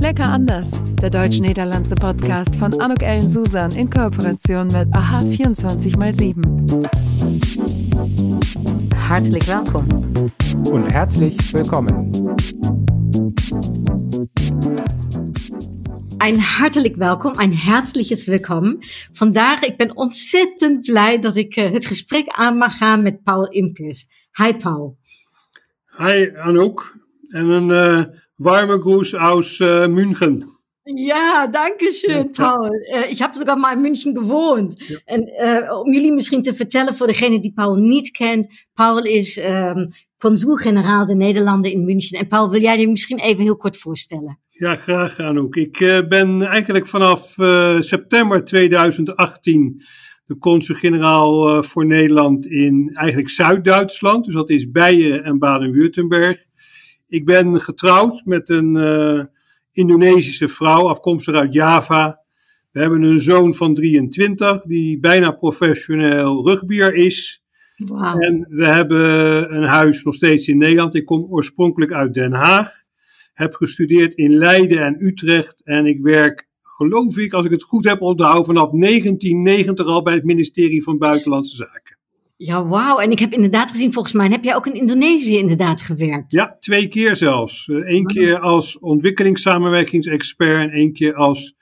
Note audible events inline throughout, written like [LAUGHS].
Lecker anders, der deutsch-niederlandse Podcast von Anuk Ellen Susan in Kooperation mit AHA 24x7. Hartelijk welkom. Und herzlich willkommen. Een hartelijk welkom, een herzliches welkom. Vandaag, ik ben ontzettend blij dat ik uh, het gesprek aan mag gaan met Paul Imkes. Hi Paul. Hi Anouk. En een uh, warme Gruß aus uh, München. Ja, danke schön, Paul. Uh, ik heb sogar mal in München gewoond. Ja. En uh, om jullie misschien te vertellen, voor degene die Paul niet kent. Paul is um, consul-generaal de Nederlanden in München. En Paul, wil jij je misschien even heel kort voorstellen? Ja, graag Anouk. Ik uh, ben eigenlijk vanaf september 2018 de consul-generaal voor Nederland in eigenlijk Zuid-Duitsland. Dus dat is Beieren en Baden-Württemberg. Ik ben getrouwd met een uh, Indonesische vrouw, afkomstig uit Java. We hebben een zoon van 23, die bijna professioneel rugbier is. Wow. En we hebben een huis nog steeds in Nederland. Ik kom oorspronkelijk uit Den Haag. Heb gestudeerd in Leiden en Utrecht. En ik werk, geloof ik, als ik het goed heb onthouden, vanaf 1990 al bij het ministerie van Buitenlandse Zaken. Ja, wauw. En ik heb inderdaad gezien, volgens mij heb jij ook in Indonesië inderdaad gewerkt. Ja, twee keer zelfs. Eén uh, keer als ontwikkelingssamenwerkingsexpert en één keer als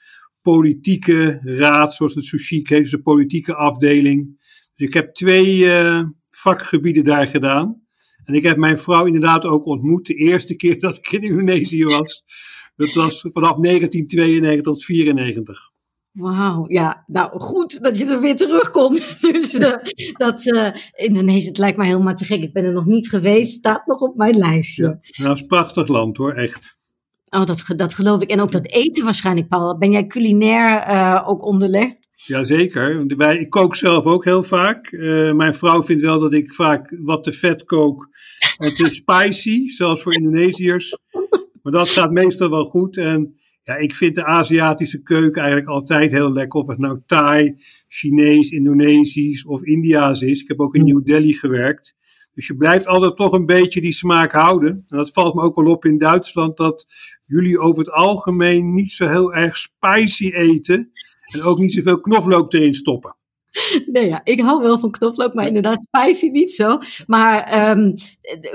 politieke raad, zoals het Sushik heet, dus de politieke afdeling. Dus ik heb twee uh, vakgebieden daar gedaan. En ik heb mijn vrouw inderdaad ook ontmoet, de eerste keer [LAUGHS] dat ik in Indonesië was. Dat was vanaf 1992 tot 1994. Wauw, ja, nou goed dat je er weer terug komt. [LAUGHS] Dus uh, dat uh, Indonesië, het lijkt mij helemaal te gek. Ik ben er nog niet geweest, staat nog op mijn lijstje. Ja, nou, is een prachtig land hoor, echt. Oh, dat, dat geloof ik. En ook dat eten waarschijnlijk, Paul. Ben jij culinair uh, ook onderlegd? Jazeker. Wij, ik kook zelf ook heel vaak. Uh, mijn vrouw vindt wel dat ik vaak wat te vet kook en te spicy, zoals voor Indonesiërs. Maar dat gaat meestal wel goed. En ja, ik vind de Aziatische keuken eigenlijk altijd heel lekker. Of het nou Thai, Chinees, Indonesisch of Indiaas is. Ik heb ook in New Delhi gewerkt. Dus je blijft altijd toch een beetje die smaak houden. En dat valt me ook wel op in Duitsland, dat jullie over het algemeen niet zo heel erg spicy eten. En ook niet zoveel knoflook erin stoppen. [LAUGHS] Nee, ja, ik hou wel van knoflook, maar inderdaad spicy niet zo. Maar um,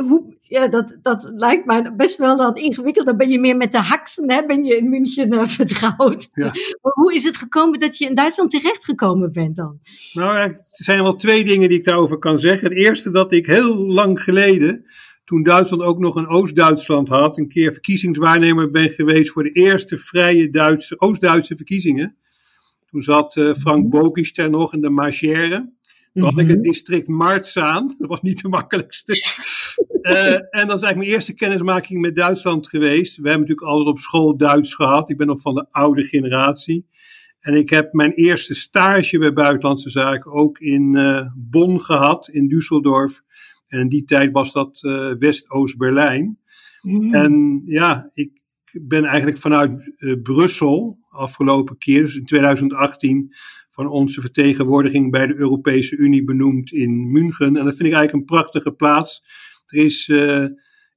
hoe, ja, dat, dat lijkt mij best wel dan ingewikkeld. Dan ben je meer met de haksen, hè, ben je in München uh, [LAUGHS] vertrouwd. Ja. Maar hoe is het gekomen dat je in Duitsland terechtgekomen bent dan? Nou, er zijn wel twee dingen die ik daarover kan zeggen. Het eerste dat ik heel lang geleden, toen Duitsland ook nog een Oost-Duitsland had, een keer verkiezingswaarnemer ben geweest voor de eerste vrije Duitse, Oost-Duitse verkiezingen. Toen zat uh, Frank Bokisch er nog in de marchère. Toen mm-hmm. had ik het district Martsaan. [LAUGHS] Dat was niet de makkelijkste. uh, en dat is eigenlijk mijn eerste kennismaking met Duitsland geweest. We hebben natuurlijk altijd op school Duits gehad. Ik ben nog van de oude generatie. En ik heb mijn eerste stage bij Buitenlandse Zaken ook in uh, Bonn gehad, in Düsseldorf. En in die tijd was dat West-Oost-Berlijn. Mm-hmm. En ja, ik ben eigenlijk vanuit Brussel afgelopen keer, dus in 2018, van onze vertegenwoordiging bij de Europese Unie benoemd in München. En dat vind ik eigenlijk een prachtige plaats. Er is, uh,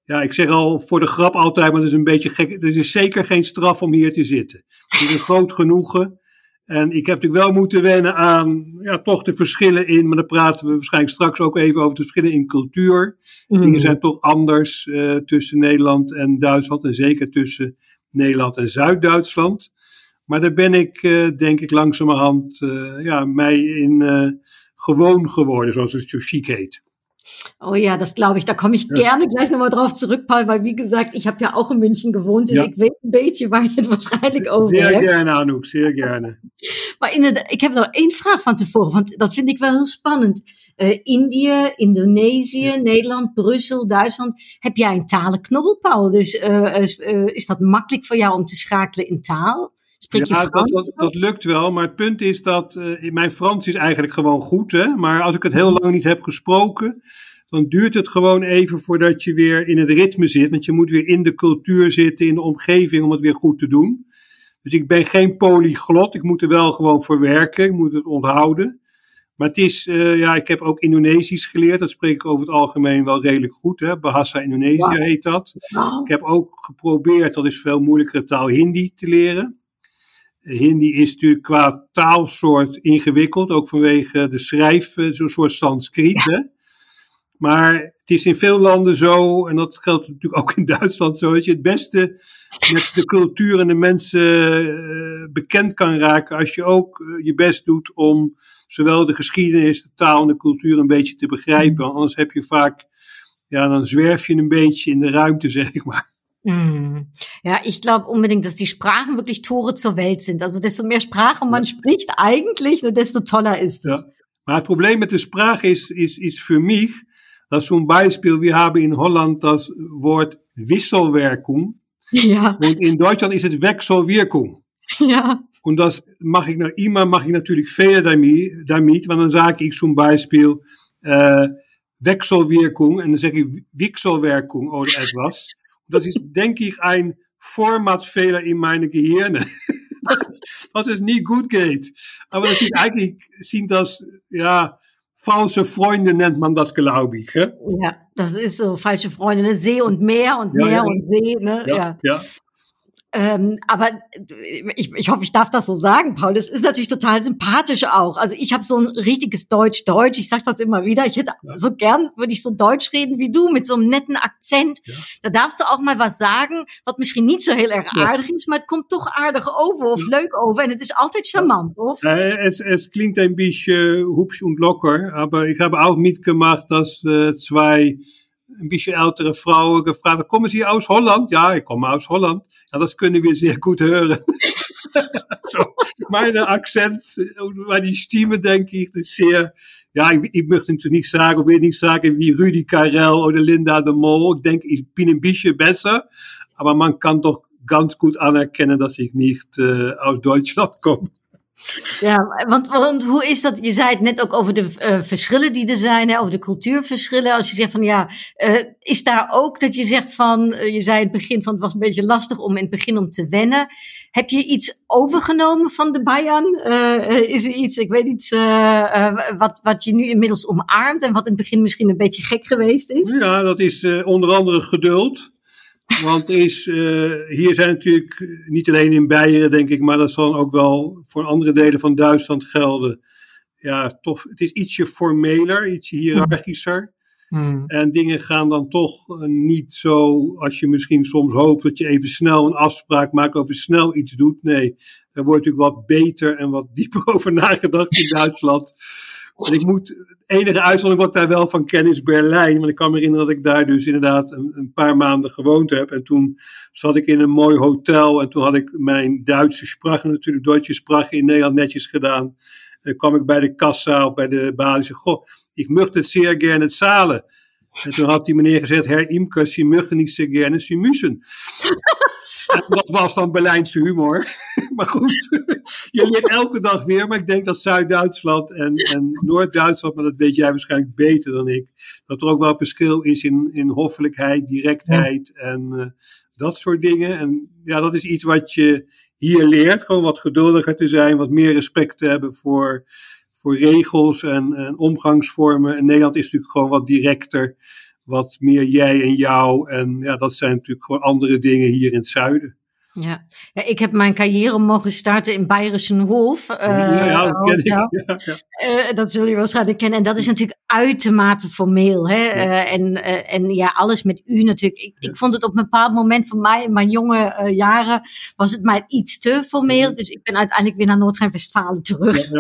ja, ik zeg al voor de grap altijd, maar het is een beetje gek. Er is zeker geen straf om hier te zitten. Het is een groot genoegen. En ik heb natuurlijk wel moeten wennen aan ja, toch de verschillen in, maar daar praten we waarschijnlijk straks ook even over de verschillen in cultuur. Mm. Dingen zijn toch anders uh, tussen Nederland en Duitsland en zeker tussen Nederland en Zuid-Duitsland. Maar daar ben ik, uh, denk ik, langzamerhand uh, ja, mij in uh, gewoon geworden, zoals het zo chic heet. Oh ja, das glaube ich. Da komme ich ja. gerne gleich nochmal drauf zurück, Paul, weil wie gesagt, ich habe ja auch in München gewohnt, dus ja. ik weet een beetje waar je het waarschijnlijk over hebt. Zeer gerne, Anouk, zeer gerne. maar inderdaad, ik heb nog één vraag van tevoren, want dat vind ik wel heel spannend. Uh, Indië, Indonesië, ja. Nederland, Brussel, Duitsland. Heb jij een talenknobbel, Paul? Dus uh, uh, is dat makkelijk voor jou om te schakelen in taal? Spreek je ja, Frans? dat, dat, dat, lukt wel, maar het punt is dat uh, mijn Frans is eigenlijk gewoon goed. Hè? Maar als ik het heel lang niet heb gesproken, dan duurt het gewoon even voordat je weer in het ritme zit. Want je moet weer in de cultuur zitten, in de omgeving om het weer goed te doen. Dus ik ben geen polyglot, ik moet er wel gewoon voor werken, ik moet het onthouden. Maar het is, uh, ja, ik heb ook Indonesisch geleerd. Dat spreek ik over het algemeen wel redelijk goed. Hè? Bahasa Indonesië wow. heet dat. Wow. Ik heb ook geprobeerd, dat is veel moeilijkere taal, Hindi te leren. Hindi is natuurlijk qua taalsoort ingewikkeld, ook vanwege de schrijf, zo'n soort Sanskriet. Ja. Maar het is in veel landen zo, en dat geldt natuurlijk ook in [LAUGHS] Duitsland zo, dat je het beste met de cultuur en de mensen uh, bekend kan raken als je ook uh, je best doet om zowel de geschiedenis, de taal en de cultuur een beetje te begrijpen. Mm. Anders heb je vaak, ja, dan zwerf je een beetje in de ruimte, [LAUGHS] zeg ik maar. Mm. Ja, ich glaube unbedingt, dass die Sprachen wirklich Tore zur Welt sind. Also desto mehr Sprachen man ja. spricht eigentlich, desto toller ist es. Ja. Maar het probleem met de sprache is, is, is für mich, dass zum Beispiel, wir haben in Holland das Wort Wisselwerkung. [LAUGHS] Ja. Und in Deutschland ist es Wechselwirkung. Ja. Und das mache ich, immer mache ich natürlich Fehler damit, damit weil dann sage ich zum Beispiel äh, Wechselwirkung und dann sage ich Wechselwirkung oder etwas. Das ist, denke ich, ein Formatfehler in meine Gehirne. dass, [LAUGHS] dass es nie gut geht. Aber das ist eigentlich, sind das, ja, falsche Freunde nennt man das, glaube ich. Hè? Ja, das ist so, falsche Freunde, ne? See und Meer und Meer ja. und See, ne? Ja, ja. Ja. Ähm, aber ich, ich hoffe, ich darf das so sagen, Paul. Das ist natürlich total sympathisch auch. Also ich habe so ein richtiges Deutsch-Deutsch. Ich sage das immer wieder. Ich hätte ja. so gern, würde ich so Deutsch reden wie du, mit so einem netten Akzent. Ja. Da darfst du auch mal was sagen, wat misschien niet zo heel erg aardig is, maar het komt toch aardig over of leuk over. En het is altijd charmant, of? Äh, es, es klingt ein bisschen hübsch und locker, aber ich habe auch mitgemacht, dass äh, zwei een beetje ältere Frauen gefragt, kommen Sie aus Holland? Ja, ich komme aus Holland. Ja, das können wir sehr gut hören. so, [LAUGHS] meine Akzent, maar die Stimme, denke ich, ist sehr, ja, ich, ich möchte natürlich nicht sagen, ich will nicht sagen wie Rüdi Karel oder Linda de Mol. Ich denke, ich bin ein bisschen besser, aber man kann doch ganz gut anerkennen, dass ich nicht äh, aus Deutschland komme. Ja, want, want hoe is dat? Je zei het net ook over de uh, verschillen die er zijn, hè, over de cultuurverschillen. Als je zegt van ja, uh, is daar ook dat je zegt van, uh, je zei in het begin van het was een beetje lastig om in het begin om te wennen. Heb je iets overgenomen van de Bayan? is er iets, ik weet niet, wat, wat je nu inmiddels omarmt en wat in het begin misschien een beetje gek geweest is? Ja, dat is onder andere geduld. Want is, uh, hier zijn natuurlijk niet alleen in Beieren, denk ik, maar dat zal ook wel voor andere delen van Duitsland gelden. Ja, toch, het is ietsje formeler, ietsje hiërarchischer. Hmm. En dingen gaan dan toch eh, niet zo als je misschien soms hoopt dat je even snel een afspraak maakt of snel iets doet. Nee, er wordt natuurlijk wat beter en wat dieper [LAUGHS] over nagedacht in Duitsland. En ik moet, enige uitzondering wat daar wel van ken is Berlijn. Want ik kan me herinneren dat ik daar dus inderdaad een, een, paar maanden gewoond heb. En toen zat ik in een mooi hotel. En toen had ik mijn Duitse sprache, natuurlijk Duitse sprache in Nederland netjes gedaan. En dan kwam ik bij de kassa of bij de balie goh, ik het zeer gerne zahlen. En toen had die meneer gezegd, Herr Imke, Sie möchten niet zeer gerne, Sie müssen. Dat was dan Berlijnse humor. [LAUGHS] maar goed, je leert elke dag weer. Maar ik denk dat Zuid-Duitsland en, en Noord-Duitsland, maar dat weet jij waarschijnlijk beter dan ik, dat er ook wel verschil is in, in hoffelijkheid, directheid en uh, dat soort dingen. En ja, dat is iets wat je hier leert. Gewoon wat geduldiger te zijn, wat meer respect te hebben voor, voor regels en, en omgangsvormen. En Nederland is natuurlijk gewoon wat directer wat meer jij en jou. En ja, dat zijn natuurlijk gewoon andere dingen hier in het zuiden. Ja. ja, ik heb mijn carrière mogen starten in Bayerische Hof. Uh, ja, ja, dat ken ik. [LAUGHS] Ja, ja. Uh, dat zullen jullie waarschijnlijk kennen. En dat is natuurlijk uitermate formeel. Hè? Uh, en, en ja, alles met u natuurlijk. Ik, ik vond het op een bepaald moment van mij, in mijn jonge jaren, was het mij iets te formeel. Dus ik ben uiteindelijk weer naar Noord-Rijn-Westfalen terug.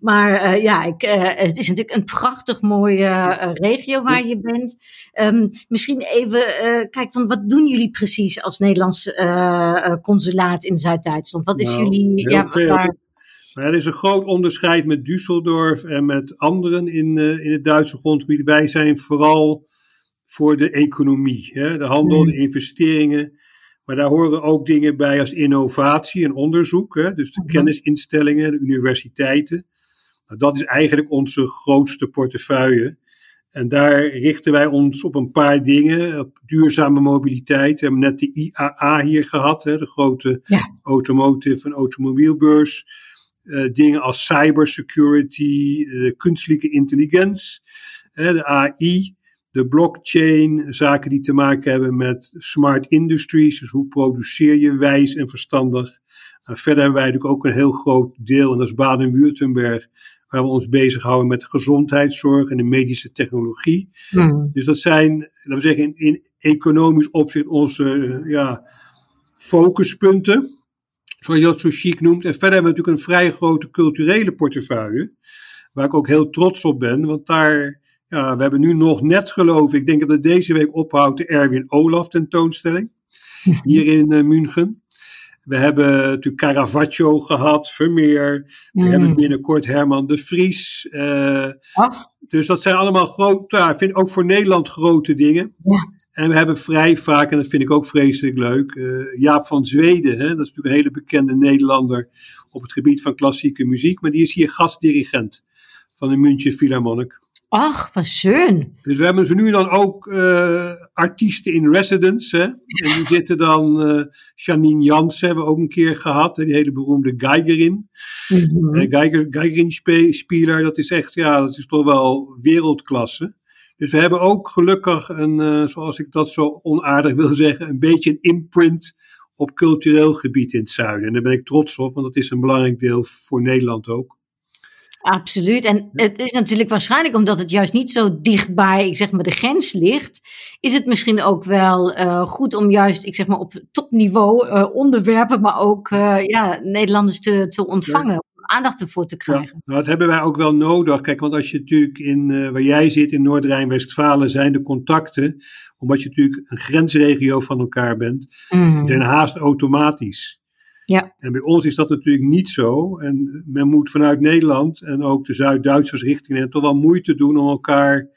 Maar uh, ja, ik, uh, het is natuurlijk een prachtig mooie uh, regio waar je bent. Um, misschien even, kijk, van wat doen jullie precies als Nederlands consulaat in Zuid-Duitsland? Wat is nou, jullie... Ja, waar... er is een groot onderscheid met Düsseldorf en met anderen in, in het Duitse grondgebied. Wij zijn vooral voor de economie, hè? de handel, hmm. de investeringen. Maar daar horen ook dingen bij als innovatie en onderzoek. Hè? Dus de mhm. kennisinstellingen, de universiteiten. Nou, dat is eigenlijk onze grootste portefeuille. En daar richten wij ons op een paar dingen. Op duurzame mobiliteit. We hebben net de IAA hier gehad, hè, de grote automotive en automobielbeurs. uh, dingen als cybersecurity, uh, kunstelijke intelligentie, de AI, de blockchain, zaken die te maken hebben met smart industries, dus hoe produceer je wijs en verstandig. En verder hebben wij natuurlijk ook een heel groot deel, en dat is Baden-Württemberg, waar we ons bezighouden met de gezondheidszorg en de medische technologie. Mm. Dus dat zijn, laten we zeggen, in, in economisch opzicht onze uh, ja, focuspunten, zoals je dat zo chic noemt. En verder hebben we natuurlijk een vrij grote culturele portefeuille, waar ik ook heel trots op ben, want daar, ja, we hebben nu nog net geloof ik, ik denk dat het deze week ophoudt, de Erwin Olaf tentoonstelling, [LAUGHS] hier in uh, München. We hebben natuurlijk Caravaggio gehad, Vermeer. We mm. hebben binnenkort Herman de Vries. Uh, dus dat zijn allemaal grote, ja, vind ook voor Nederland grote dingen. Ja. En we hebben vrij vaak, en dat vind ik ook vreselijk leuk, uh, Jaap van Zweden. Hè? Dat is natuurlijk een hele bekende Nederlander op het gebied van klassieke muziek. Maar die is hier gastdirigent van de München Philharmonic. Ach, wat schön. Dus we hebben ze nu dan ook uh, artiesten in residence. Hè? En die zitten dan, uh, Janine Jans hebben we ook een keer gehad, hè? die hele beroemde Geigerin. Mm -hmm. uh, Geiger, Geigerin-speler, dat is echt, ja, dat is toch wel wereldklasse. Dus we hebben ook gelukkig een, zoals ik dat zo onaardig wil zeggen, een beetje een imprint op cultureel gebied in het zuiden. En daar ben ik trots op, want dat is een belangrijk deel voor Nederland ook. Absoluut. En het is natuurlijk waarschijnlijk omdat het juist niet zo dichtbij, ik zeg maar, de grens ligt, is het misschien ook wel uh, goed om juist, ik zeg maar, op topniveau uh, onderwerpen, maar ook uh, ja, Nederlanders te, te ontvangen. Ja. Aandacht ervoor te krijgen. Ja, nou, dat hebben wij ook wel nodig. Kijk, want als je natuurlijk in waar jij zit in Noord-Rijn-Westfalen zijn de contacten, omdat je natuurlijk een grensregio van elkaar bent, mm. zijn haast automatisch. Ja. En bij ons is dat natuurlijk niet zo. En men moet vanuit Nederland en ook de Zuid-Duitsers richtingen toch wel moeite doen om elkaar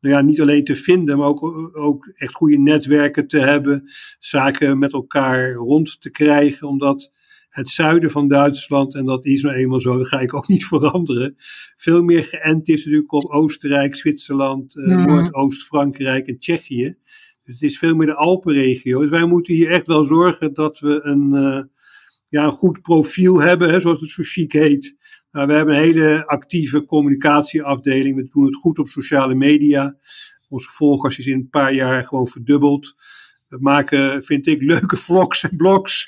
nou ja, niet alleen te vinden, maar ook, ook echt goede netwerken te hebben, zaken met elkaar rond te krijgen, omdat het zuiden van Duitsland, en dat is nou eenmaal zo, [LAUGHS] dat ga ik ook niet veranderen, veel meer geënt is natuurlijk op Oostenrijk, Zwitserland, mm. Noordoost-Frankrijk en Tsjechië. Dus het is veel meer de Alpenregio. Dus wij moeten hier echt wel zorgen dat we een, uh, ja, een goed profiel hebben, hè, zoals het zo chic heet. Uh, we hebben een hele actieve communicatieafdeling. We doen het goed op sociale media. Onze volgers is in een paar jaar gewoon verdubbeld. We maken, vind ik, leuke [LAUGHS] vlogs en blogs.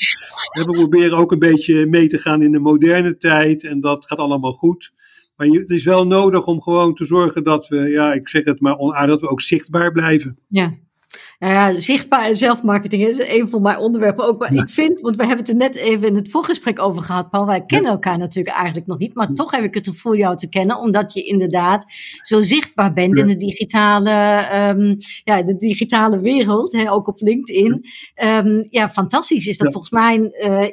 We proberen ook een beetje mee te gaan in de moderne tijd. En dat gaat allemaal goed. Maar het is wel nodig om gewoon te zorgen dat we, ja, ik zeg het maar onaardig, dat we ook zichtbaar blijven. Ja, nou ja, zichtbaar en zelfmarketing is een van mijn onderwerpen ook. Maar ik vind, want we hebben het er net even in het voorgesprek over gehad, Paul. Wij kennen elkaar natuurlijk eigenlijk nog niet. Maar toch heb ik het gevoel jou te kennen, omdat je inderdaad zo zichtbaar bent in de digitale, um, ja, de digitale wereld. Hè, ook op LinkedIn. Um, ja, fantastisch is dat volgens mij uh,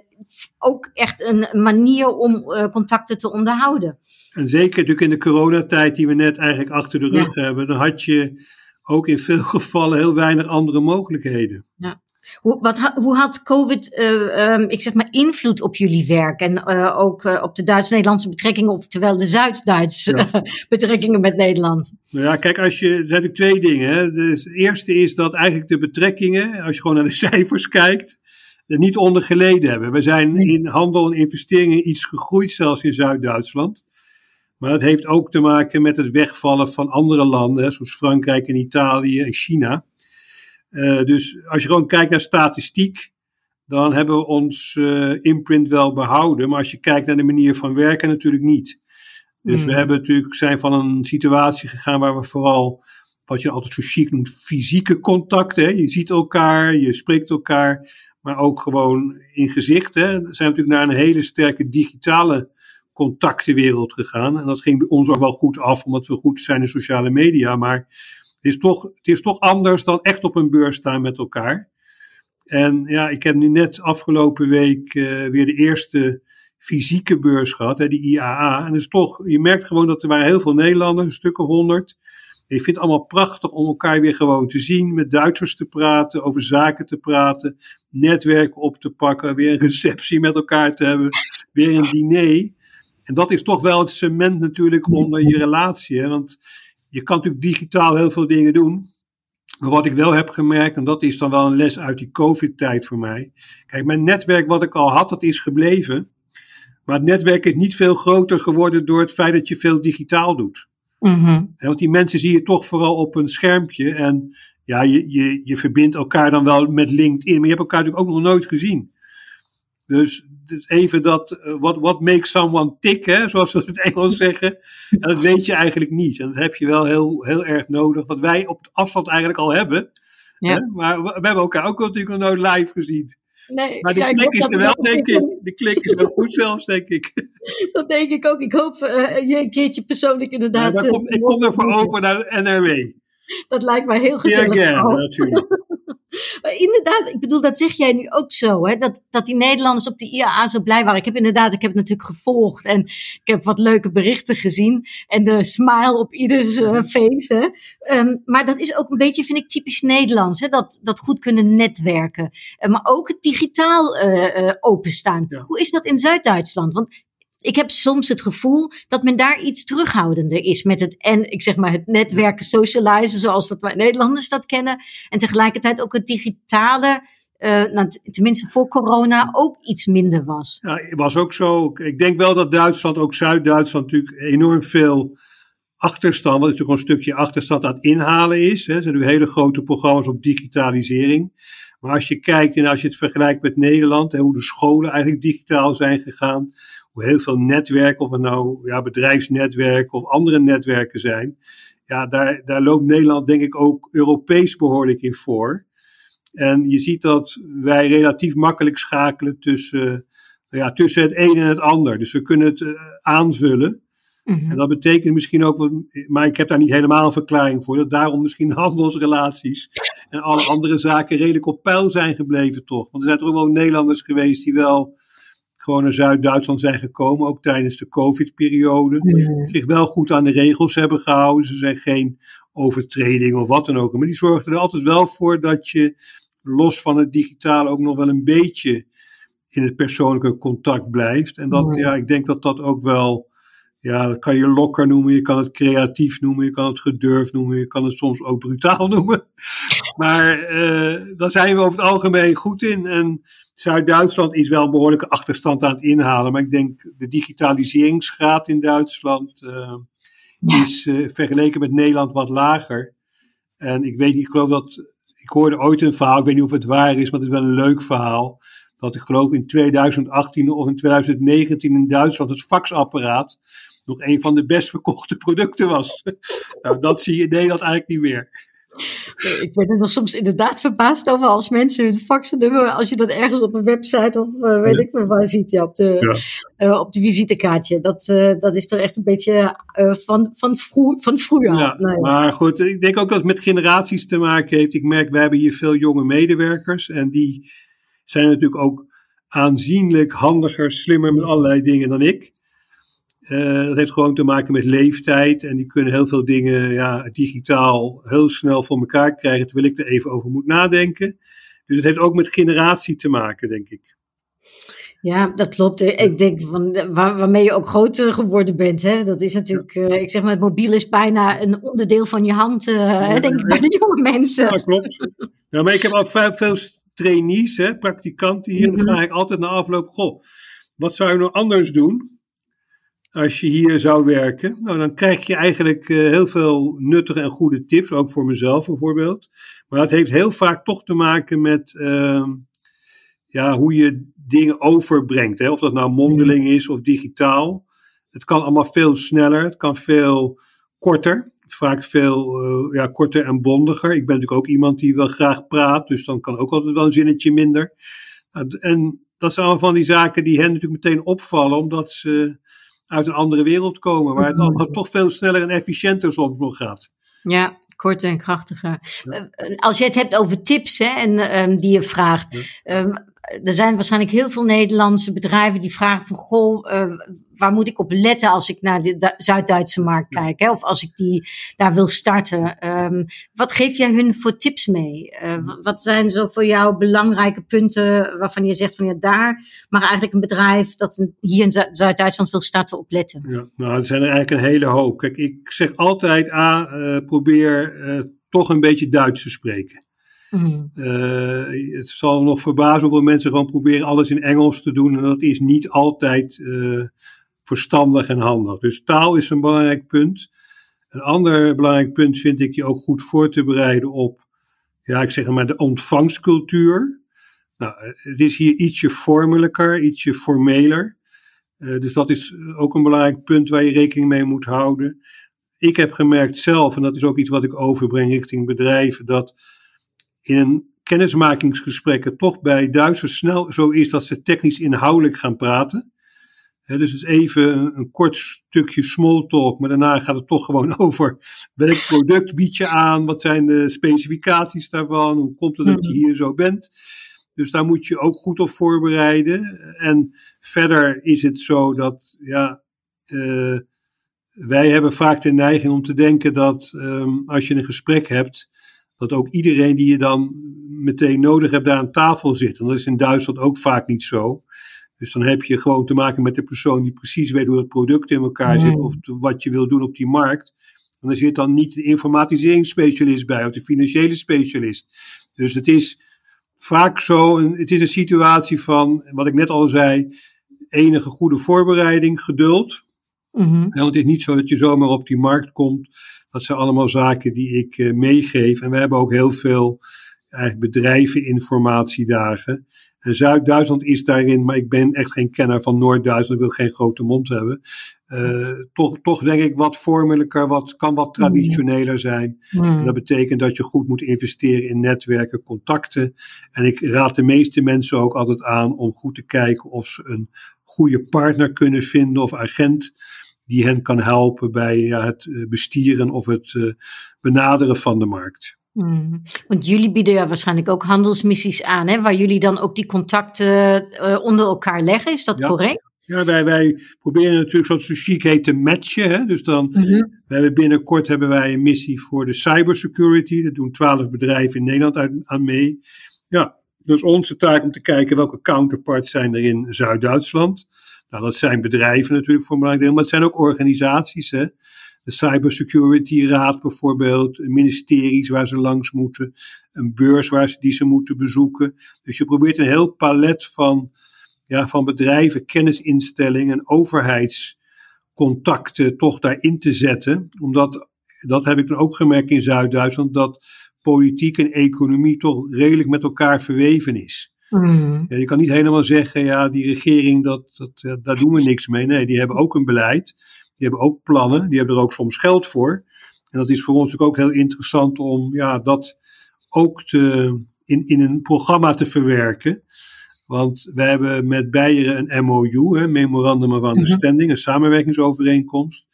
ook echt een manier om uh, contacten te onderhouden. En zeker natuurlijk in de coronatijd die we net eigenlijk achter de rug hebben. Dan had je ook in veel [LAUGHS] gevallen heel weinig andere mogelijkheden. Ja. Hoe, wat, hoe had COVID, uh, um, ik zeg maar, invloed op jullie werk en uh, ook uh, op de Duits-Nederlandse betrekkingen, oftewel de Zuid-Duitse ja. [LAUGHS] betrekkingen met Nederland? Nou ja, kijk, als je, er zijn natuurlijk twee dingen. Hè. Dus het eerste is dat eigenlijk de betrekkingen, als je gewoon naar de [LAUGHS] cijfers kijkt, er niet onder geleden hebben. We zijn in handel en investeringen iets gegroeid, zelfs in Zuid-Duitsland. Maar het heeft ook te maken met het wegvallen van andere landen, zoals Frankrijk en Italië en China. Uh, dus als je gewoon kijkt naar statistiek, dan hebben we ons uh, imprint wel behouden. Maar als je kijkt naar de manier van werken, natuurlijk niet. Dus mm. we hebben natuurlijk, zijn van een situatie gegaan waar we vooral, wat je altijd zo chic noemt, fysieke contacten. Hè? Je ziet elkaar, je spreekt elkaar, maar ook gewoon in gezicht. Hè? Zijn we natuurlijk naar een hele sterke digitale contactenwereld gegaan. En dat ging bij ons ook wel goed af, omdat we goed zijn in sociale media. Maar het is toch, het is toch anders dan echt op een beurs staan met elkaar. En ja, ik heb nu net afgelopen week uh, weer de eerste fysieke beurs gehad, hè, die IAA. En is toch, je merkt gewoon dat er waren heel veel Nederlanders, een stuk of honderd. Je vindt het allemaal prachtig om elkaar weer gewoon te zien, met Duitsers te praten, over zaken te praten, netwerken op te pakken, weer een receptie met elkaar te hebben, weer een diner. En dat is toch wel het cement natuurlijk onder je relatie. Hè? Want je kan natuurlijk digitaal heel veel dingen doen. Maar wat ik wel heb gemerkt, en dat is dan wel een les uit die COVID-tijd voor mij. Kijk, mijn netwerk wat ik al had, dat is gebleven. Maar het netwerk is niet veel groter geworden door het feit dat je veel digitaal doet. Mhm. Want die mensen zie je toch vooral op een schermpje. En ja, je, je, je verbindt elkaar dan wel met LinkedIn, maar je hebt elkaar natuurlijk ook nog nooit gezien. Dus, dus even dat, wat what makes someone tick, hè, zoals ze het in het Engels zeggen, en [LAUGHS] dat weet je eigenlijk niet. En dat heb je wel heel, heel erg nodig, wat wij op afstand eigenlijk al hebben. Ja. Hè? Maar we, we hebben elkaar ook natuurlijk nog nooit live gezien. Nee, Maar de ja, ik klik is er we wel, denk ik. [LAUGHS] De klik is wel goed zelfs, denk ik. [LAUGHS] Dat denk ik ook. Ik hoop eh, je een keertje persoonlijk inderdaad. daar eh, kom, ik kom ervoor over naar de NRW. [LAUGHS] Dat lijkt mij heel Ja, gezellig. ja, Oh. natuurlijk. [LAUGHS] Maar inderdaad, ik bedoel, dat zeg jij nu ook zo, hè? Dat, dat die Nederlanders op de IAA zo blij waren. Ik heb inderdaad, ik heb het natuurlijk gevolgd en ik heb wat leuke berichten gezien en de smile op ieders eh, face. Hè? Ehm, maar dat is ook een beetje, vind ik, typisch Nederlands, hè? Dat, dat goed kunnen netwerken. Maar ook het digitaal eh, eh, openstaan. Ja. Hoe is dat in Zuid-Duitsland? Want ik heb soms het gevoel dat men daar iets terughoudender is met het, en ik zeg maar het netwerken, socializen, zoals dat wij Nederlanders dat kennen. En tegelijkertijd ook het digitale, eh, nou, tenminste voor corona, ook iets minder was. Ja, was ook zo. Ik denk wel dat Duitsland, ook Zuid-Duitsland, natuurlijk enorm veel achterstand, wat natuurlijk een stukje achterstand aan het inhalen is. Hè. Er zijn nu hele grote programma's op digitalisering. Maar als je kijkt en als je het vergelijkt met Nederland, hè, hoe de scholen eigenlijk digitaal zijn gegaan, hoe heel veel netwerken, of het nou ja, bedrijfsnetwerken of andere netwerken zijn, ja, daar, daar loopt Nederland denk ik ook Europees behoorlijk in voor. En je ziet dat wij relatief makkelijk schakelen tussen, ja, tussen het een en het ander. Dus we kunnen het eh, aanvullen. Mhm. En dat betekent misschien ook, maar ik heb daar niet helemaal een verklaring voor, dat daarom misschien [LAUGHS] handelsrelaties en alle andere zaken redelijk op peil zijn gebleven toch. Want er zijn toch ook wel Nederlanders geweest die wel gewoon naar Zuid-Duitsland zijn gekomen, ook tijdens de COVID-periode. Zich wel goed aan de regels hebben gehouden. Ze zijn geen overtreding of wat dan ook. Maar die zorgden er altijd wel voor dat je los van het digitale ook nog wel een beetje in het persoonlijke contact blijft. En dat, Ja. ja, ik denk dat dat ook wel, ja, dat kan je lokker noemen, je kan het creatief noemen, je kan het gedurfd noemen, je kan het soms ook brutaal [LAUGHS] noemen. Maar eh daar zijn we over het algemeen goed in. En Zuid-Duitsland is wel een behoorlijke achterstand aan het inhalen. Maar ik denk de digitaliseringsgraad in Duitsland eh, Ja. is eh, vergeleken met Nederland wat lager. En ik weet niet, ik geloof dat. Ik hoorde ooit een verhaal, ik weet niet of het waar is, maar het is wel een leuk verhaal. Dat ik geloof in 2018 of in 2019 in Duitsland het faxapparaat nog een van de best verkochte [LAUGHS] producten was. nou, dat zie je in Nederland eigenlijk niet meer. Ik ben er nog soms inderdaad verbaasd over als mensen hun faxnummer, als je dat ergens op een website of eh, weet Ja. ik veel waar ziet, ja, op, de, eh, op de visitekaartje. Dat, eh, dat is toch echt een beetje van, van, vroeg, van vroeger. Ja, Nou ja. maar goed, ik denk ook dat het met generaties te maken heeft. Ik merk, we hebben hier veel jonge medewerkers en die zijn natuurlijk ook aanzienlijk handiger, slimmer met allerlei dingen dan ik. Eh, dat heeft gewoon te maken met leeftijd en die kunnen heel veel dingen ja, digitaal heel snel voor elkaar krijgen, terwijl ik er even over moet nadenken. Dus het heeft ook met generatie te maken, denk ik. Ja, dat klopt. Ik denk van waar, waarmee je ook groter geworden bent. Hè? Dat is natuurlijk, eh, ik zeg maar, het mobiel is bijna een onderdeel van je hand, eh, denk ik, bij de jonge mensen. Ja, klopt. Ja, maar ik heb al veel, veel trainees, hè, praktikanten hier. En dan vraag ik altijd na afloop: Goh, wat zou je nou anders doen als je hier zou werken? Nou, dan krijg je eigenlijk eh, heel veel nuttige en goede tips, ook voor mezelf bijvoorbeeld. Maar dat heeft heel vaak toch te maken met ehm, ja, hoe je dingen overbrengt. Hè? Of dat nou mondeling is of digitaal. Het kan allemaal veel sneller, het kan veel korter vaak veel uh, ja, korter en bondiger. Ik ben natuurlijk ook iemand die wel graag praat, dus dan kan ook altijd wel een zinnetje minder. Uh, en dat zijn allemaal van die zaken die hen natuurlijk meteen opvallen, omdat ze uit een andere wereld komen, waar het allemaal toch veel sneller en efficiënter soms nog gaat. Ja, korter en krachtiger. Ja. Als je het hebt over tips hè, en, um, die je vraagt. Ja. Um, er zijn waarschijnlijk heel veel Nederlandse bedrijven die vragen van, goh, uh, waar moet ik op letten als ik naar de Zuid-Duitse markt kijk? Hè? Of als ik die daar wil starten. Um, wat geef jij hun voor tips mee? Uh, wat zijn zo voor jou belangrijke punten waarvan je zegt van, ja, daar mag eigenlijk een bedrijf dat hier in Zuid-Duitsland wil starten op letten? Ja, nou, er zijn er eigenlijk een hele hoop. Kijk, ik zeg altijd, A, uh, probeer toch een beetje Duits te spreken. Mm. Uh, het zal nog verbazen hoeveel mensen gewoon proberen alles in Engels te doen. En dat is niet altijd uh, verstandig en handig. Dus taal is een belangrijk punt. Een ander belangrijk punt vind ik je ook goed voor te bereiden op, ja, ik zeg maar de ontvangstcultuur. Nou, het is hier ietsje vormelijker, ietsje formeler. Uh, dus dat is ook een belangrijk punt waar je rekening mee moet houden. Ik heb gemerkt zelf, en dat is ook iets wat ik overbreng richting bedrijven, dat in een kennismakingsgesprekken toch bij Duitsers snel zo is dat ze technisch inhoudelijk gaan praten. dus het is even een, een, kort stukje small talk, maar daarna gaat het toch gewoon [LAUGHS] over welk product bied je aan, wat zijn de specificaties daarvan, hoe komt het dat je hier zo bent. Dus daar moet je ook goed op voorbereiden. En verder is het zo dat, ja, uh, wij hebben vaak de neiging om te denken dat um, als je een gesprek hebt, dat ook iedereen die je dan meteen nodig hebt daar aan tafel zit. En dat is in Duitsland ook vaak niet zo. Dus dan heb je gewoon te maken met de persoon die precies weet hoe dat product in elkaar zit of wat je wil doen op die markt. En er zit dan niet de informatiseringsspecialist bij of de financiële specialist. Dus het is vaak zo, het is een situatie van, wat ik net al zei, enige goede voorbereiding, geduld. Mm want het is niet zo dat je zomaar op die markt komt. Dat zijn allemaal zaken die ik uh, meegeef. En we hebben ook heel veel eigenlijk bedrijveninformatiedagen. En Zuid-Duitsland is daarin, maar ik ben echt geen kenner van Noord-Duitsland, ik wil geen grote mond hebben. Uh, toch, toch denk ik wat vormelijker, wat, kan wat traditioneler zijn. Mm. Dat betekent dat je goed moet investeren in netwerken, contacten. En ik raad de meeste mensen ook altijd aan om goed te kijken of ze een goede partner kunnen vinden of agent die hen kan helpen bij ja, het eh, bestieren of het uh, benaderen van de markt. Mm. Want jullie bieden ja waarschijnlijk ook handelsmissies aan, hè, waar jullie dan ook die contacten uh, onder elkaar leggen. Is dat ja. correct? Ja, wij, wij proberen natuurlijk, zoals het chic heet, te matchen. Hè? Dus dan, mm -hmm. we hebben binnenkort hebben wij een missie voor de cybersecurity. Dat doen twaalf bedrijven in Nederland uit, aan mee. Ja, dus onze taak om te kijken welke counterparts zijn er in Zuid-Duitsland. Nou, dat zijn bedrijven natuurlijk voor een belangrijk deel, maar het zijn ook organisaties. Hè? De Cybersecurity Raad bijvoorbeeld, ministeries waar ze langs moeten, een beurs waar ze, die ze moeten bezoeken. Dus je probeert een heel palet van, ja, van bedrijven, kennisinstellingen en overheidscontacten toch daarin te zetten. Omdat, dat heb ik dan ook gemerkt in Zuid-Duitsland, dat politiek en economie toch redelijk met elkaar verweven is. Mm. Ja, je kan niet helemaal zeggen, ja, die regering, dat, dat, daar doen we niks mee. Nee, die hebben ook een beleid. Die hebben ook plannen. Die hebben er ook soms geld voor. En dat is voor ons ook heel interessant om ja, dat ook te, in, in een programma te verwerken. Want we hebben met Beieren een MOU, hè, Memorandum of Understanding, mm een samenwerkingsovereenkomst.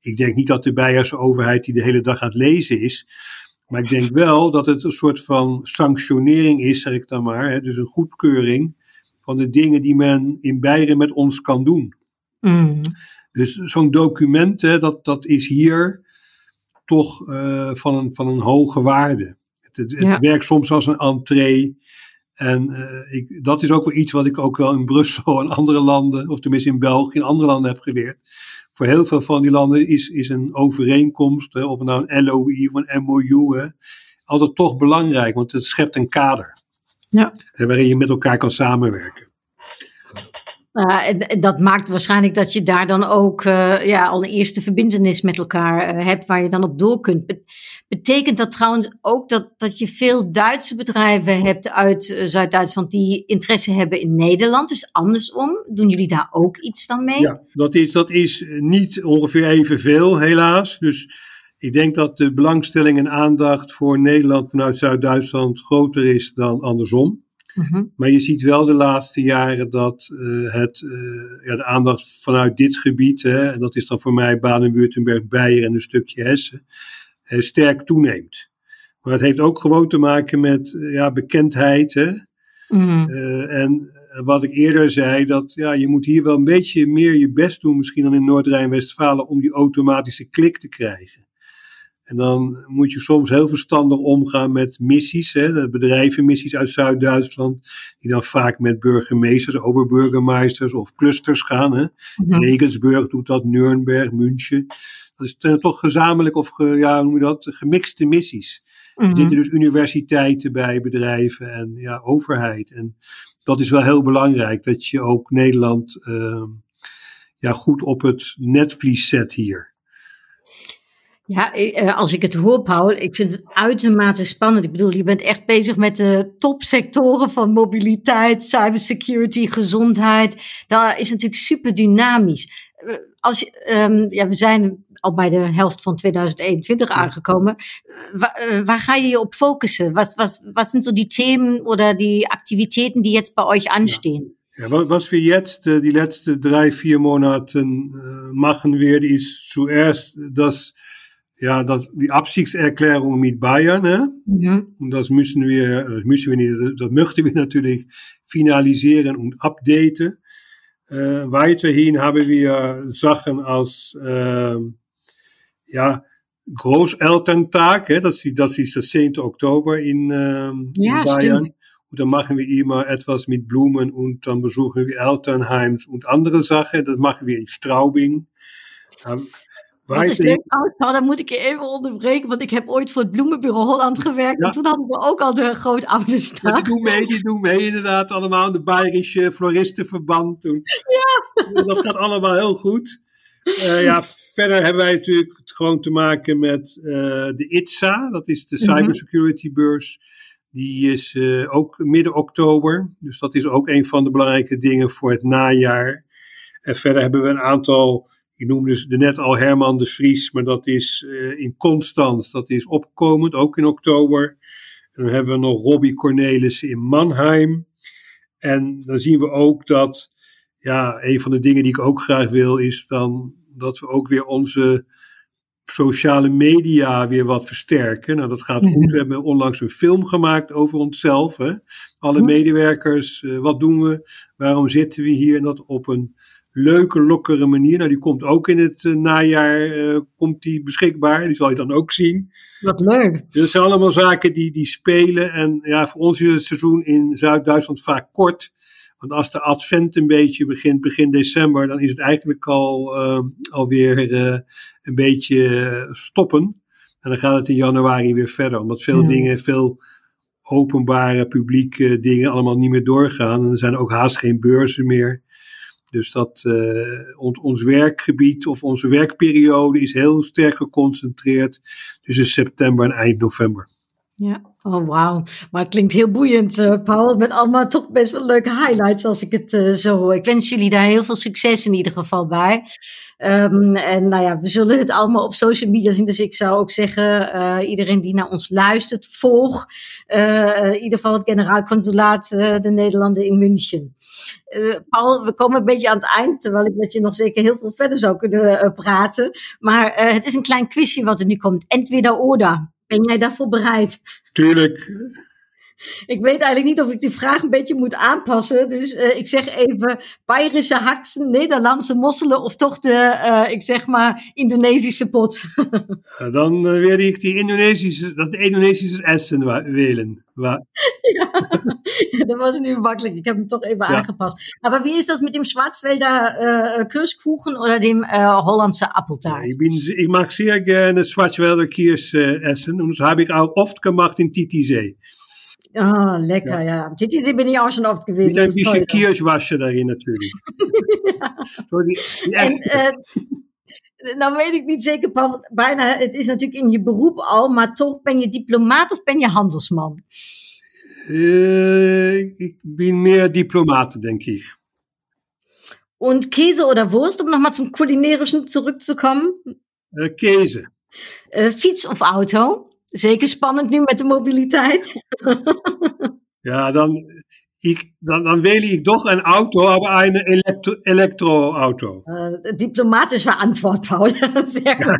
Ik denk niet dat de Beierse overheid die de hele dag aan het lezen is. Maar ik denk wel dat het een soort van sanctionering is, zeg ik dan maar. Hè, dus een goedkeuring van de dingen die men in Beieren met ons kan doen. Mm. Dus zo'n document, hè, dat, dat is hier toch uh, van, een, van een hoge waarde. Het, het, ja. het werkt soms als een entree. En uh, ik, dat is ook wel iets wat ik ook wel in Brussel en andere landen, of tenminste in België en andere landen heb geleerd voor heel veel van die landen is, is een overeenkomst, hè, of nou een LOI of een MOU, hè, altijd toch belangrijk, want het schept een kader. Ja. Waarin je met elkaar kan samenwerken. Uh, en dat maakt waarschijnlijk dat je daar dan ook uh, ja, al een eerste verbindenis met elkaar uh, hebt waar je dan op door kunt. Betekent dat trouwens ook dat, dat je veel Duitse bedrijven hebt uit Zuid-Duitsland die interesse hebben in Nederland? Dus andersom, doen jullie daar ook iets dan mee? Ja, dat is, dat is niet ongeveer evenveel, helaas. Dus ik denk dat de belangstelling en aandacht voor Nederland vanuit Zuid-Duitsland groter is dan andersom. Mm-hmm. Maar je ziet wel de laatste jaren dat uh, het, uh, ja, de aandacht vanuit dit gebied, hè, en dat is dan voor mij Baden-Württemberg, Beieren en een stukje Hessen, uh, sterk toeneemt. Maar het heeft ook gewoon te maken met ja, bekendheid. Hè? Mm-hmm. en wat ik eerder zei, dat ja, je moet hier wel een beetje meer je best doen, misschien dan in Noord-Rijn-Westfalen, om die automatische klik te krijgen. En dan moet je soms heel verstandig omgaan met missies, hè, bedrijvenmissies uit Zuid-Duitsland, die dan vaak met burgemeesters, oberburgemeesters of clusters gaan. Hè. Mm-hmm. Regensburg doet dat, Nuremberg, München. Dat is toch gezamenlijk of ge, ja, hoe noem je dat, gemixte missies. Er zitten dus universiteiten bij, bedrijven en ja, overheid. En dat is wel heel belangrijk, dat je ook Nederland uh, ja, goed op het netvlies zet hier. Ja, eh, als ik het hoor, Paul, ik vind het uitermate spannend. Ik bedoel, je bent echt bezig met de topsectoren van mobiliteit, cybersecurity, gezondheid. Dat is natuurlijk super dynamisch. Eh, als je, um, ja, we zijn al bij de helft van 2021 aangekomen. Waar, waar, ga je je op focussen? Was, was, was sind so die Themen oder die Aktivitäten, die jetzt bei euch anstehen? Ja, was wir jetzt die letzten drei, vier Monaten machen werden, ist zuerst das ja, das, die Absichtserklärung mit Bayern, ne? Mhm. Und das müssen wir, das müssen wir nicht, das möchten wir [LAUGHS] natürlich finalisieren und updaten. Äh, weiterhin haben wir Sachen als, äh, ja, Großelterntag, hè? Das, das ist der 10. Oktober in, äh, ja, in Bayern. Stimmt. Und dann machen wir immer etwas mit Blumen und dann besuchen wir Elternheims und andere Sachen. Das machen wir in Straubing. Ähm, Wat is leuk, nou, dan moet ik je even onderbreken, want ik heb ooit voor het Bloemenbureau Holland gewerkt. En toen hadden we ook al de grootouders Ja, die doen mee, die doen mee inderdaad allemaal. De Bayerische Floristenverband toen. Ja. Dat gaat allemaal heel goed. Uh, ja, verder hebben wij natuurlijk gewoon te maken met uh, de ITSA. Dat is de mhm. Cybersecurity Beurs. Die is uh, ook midden oktober. Dus dat is ook een van de belangrijke dingen voor het najaar. En verder hebben we een aantal ik noemde de net al Herman de Vries, maar dat is uh, in Constans, dat is opkomend, ook in oktober. En dan hebben we nog Robbie Cornelis in Mannheim. En dan zien we ook dat, ja, een van de dingen die ik ook graag wil, is dan dat we ook weer onze sociale media weer wat versterken. Nou, dat gaat goed. [LAUGHS] We hebben onlangs een film gemaakt over onszelf. Hè? Alle mhm. medewerkers, uh, wat doen we? Waarom zitten we hier? En dat op een leuke, lokkere manier. Nou, die komt ook in het uh, najaar uh, komt die beschikbaar. Die zal je dan ook zien. Wat leuk. Dus dat zijn allemaal zaken die, die spelen. En ja, voor ons is het seizoen in Zuid-Duitsland vaak kort. Want als de advent een beetje begint, begin december, dan is het eigenlijk al uh, alweer een beetje stoppen. En dan gaat het in januari weer verder. Omdat veel ja. dingen, veel openbare, publieke dingen allemaal niet meer doorgaan. En er zijn ook haast geen beurzen meer. Dus dat uh, on, ons werkgebied of onze werkperiode is heel sterk geconcentreerd tussen september en eind november. Ja, oh wauw. Maar het klinkt heel boeiend, uh, Paul. Met allemaal toch best wel leuke highlights als ik het uh, zo hoor. Ik wens jullie daar heel veel succes in ieder geval bij. Um, en nou ja, we zullen het allemaal op social media zien. Dus ik zou ook zeggen, uh, iedereen die naar ons luistert, volg in ieder geval het generaal consulaat de Nederlanden in München. Paul, we komen een beetje aan het eind, terwijl ik met je nog zeker heel veel verder zou kunnen praten. Maar het is een klein quizje wat er nu komt. Entweder oder. Ben jij daarvoor bereid? Tuurlijk. Ik weet eigenlijk niet of ik die vraag een beetje moet aanpassen. Dus uh, ik zeg even Bayerische haksen, Nederlandse mosselen of toch de, uh, ik zeg maar, Indonesische pot. [LAUGHS] Dan uh, wil ik die Indonesische, dat de Indonesische essen willen. ja, [LAUGHS] dat was nu makkelijk. Ik heb hem toch even ja. aangepast. Maar wie is dat met dem Schwarzwälder Kirschkuchen oder dem uh, Hollandse Appeltaart? Ich, bin, ich mag sehr gerne Schwarzwälder Kirsch essen und das habe ich auch oft gemacht in Titisee. Ah, oh, lecker, ja. ja. Titisee bin ich auch schon oft gewesen. Mit ein bisschen Kirschwasche darin natürlich. [LAUGHS] ja. die, die uh, nou weet ik niet zeker, Paul, bijna, het is natuurlijk in je beroep al, maar toch ben je diplomaat of ben je handelsman? Uh, ik ben meer Diplomat, denk ik. Und Käse oder Wurst, um nochmal zum Kulinarischen zurückzukommen? Uh, Käse. Uh, fiets of Auto? Zeker spannend nu met de mobiliteit. [LAUGHS] ja, dan, ik, dan, dan wil ik toch een Auto, maar een elektro, Elektroauto. Uh, diplomatische Paul. [LAUGHS] Sehr [LAUGHS]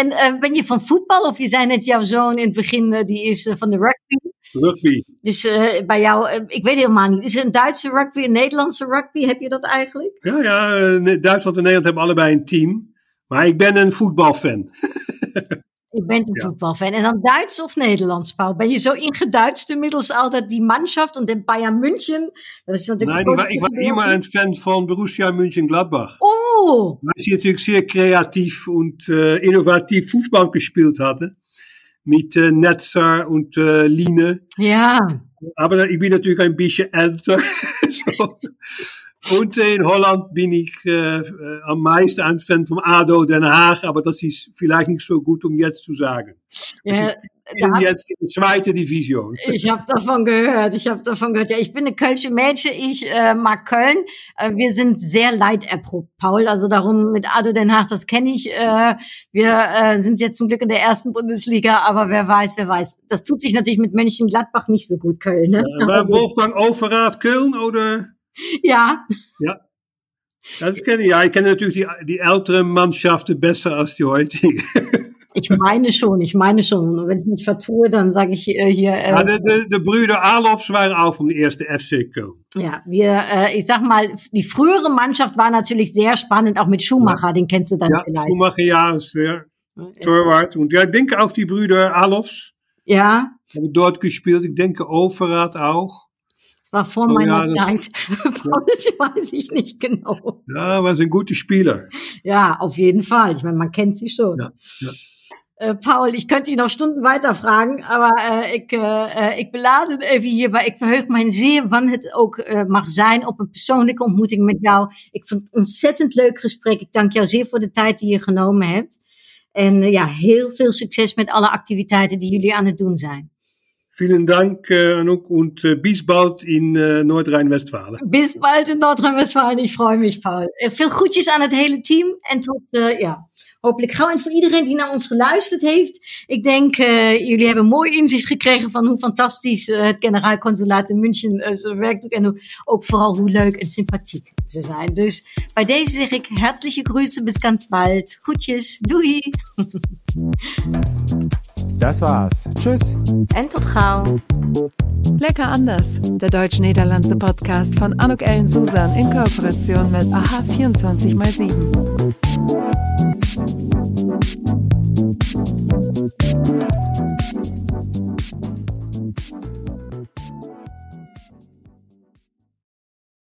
en uh, ben je van voetbal of je zei net jouw zoon in het begin, uh, die is van de rugby? Rugby. Dus bij jou, ik weet helemaal niet, is het een Duitse rugby, een Nederlandse rugby? Heb je dat eigenlijk? Ja, ja, Duitsland en Nederland hebben allebei een team. Maar ik ben een voetbalfan. Je bent een ja. voetbalfan. En dan Duits of Nederlands, Paul? Ben je zo ingeduidst inmiddels altijd die Mannschaft en de Bayern München? Dat is natuurlijk nee, ik, was immer een fan van Borussia Mönchengladbach. Oh! Weil sie natuurlijk zeer creatief en uh, innovatief Fußball gespeeld hadden. mit äh, Netzer und äh, Line. Ja. Aber ich bin natürlich ein bisschen älter. so. [LAUGHS] Und in Holland bin ich äh, äh, am meisten ein Fan vom ADO Den Haag, aber das ist vielleicht nicht so gut, um jetzt zu sagen. ja Ich bin jetzt in der zweiten Division. Ich habe davon gehört, ich habe davon gehört. Ja, ich bin eine Kölsche Mädchen, ich äh, mag Köln. Äh, wir sind sehr leiderprobt, Paul. Also darum mit Ado Den Haag, das kenne ich. Äh, wir äh, sind jetzt zum Glück in der ersten Bundesliga, aber wer weiß, wer weiß. Das tut sich natürlich mit Mönchengladbach nicht so gut, Köln. Ne? War Wolfgang Overath Köln oder? [LAUGHS] Ja, Ja. Das kenne ich. Ja, ich kenne natürlich die, die älteren Mannschaften besser als die heutigen. [LAUGHS] ich meine schon, ich meine schon. Und wenn ich mich vertue, dann sage ich äh, hier. Äh, Ja, de, de, de Brüder Alofs waren auch vom ersten FC Köln. Ja, wir, äh, ich sag mal, die frühere Mannschaft war natürlich sehr spannend, auch mit Schumacher, den kennst du dann Ja, vielleicht. Schumacher, ja, ist der Torwart. Und ja, ich denke auch die Brüder Alofs Ja, haben dort gespielt. Ich denke Overath auch. War vor Oh, meiner ja, Zeit. das [LAUGHS] weiß ich nicht genau. Ja, aber sind gute Spieler. Ja, auf jeden Fall. Ich meine, man kennt sie schon. Ja, ja. Äh, Paul, ik kunt je nog stunden weiter vragen, aber äh, ik, äh, ik belaat het even hierbij. Ik verheug mij zeer wanneer het ook mag zijn op een persoonlijke ontmoeting met jou. Ik vond het een ontzettend leuk gesprek. Ik dank jou zeer voor de tijd die je genomen hebt. En ja, heel veel succes met alle activiteiten die jullie aan het doen zijn. Vielen Dank, äh, Anouk, und äh, bis bald in äh, Nordrhein-Westfalen. Bis bald in Noord-Rijn-Westfalen. Ik freue mich, Paul. Eh, veel groetjes aan het hele team. En tot, eh, ja, hopelijk gauw. En voor iedereen die naar ons geluisterd heeft. Ik denk, eh, jullie hebben mooi inzicht gekregen van hoe fantastisch eh, het generaalconsulaat in München eh, zijn werk doet. En ook vooral hoe leuk en sympathiek ze zijn. Dus bij deze zeg ik herzliche Grüße. Bis ganz bald. Groetjes. Doei. [LAUGHS] Das war's. Tschüss. Entotrau. Lecker anders. Der deutsch-niederlandse Podcast von Anuk Ellen Susan in Kooperation mit AHA 24x7.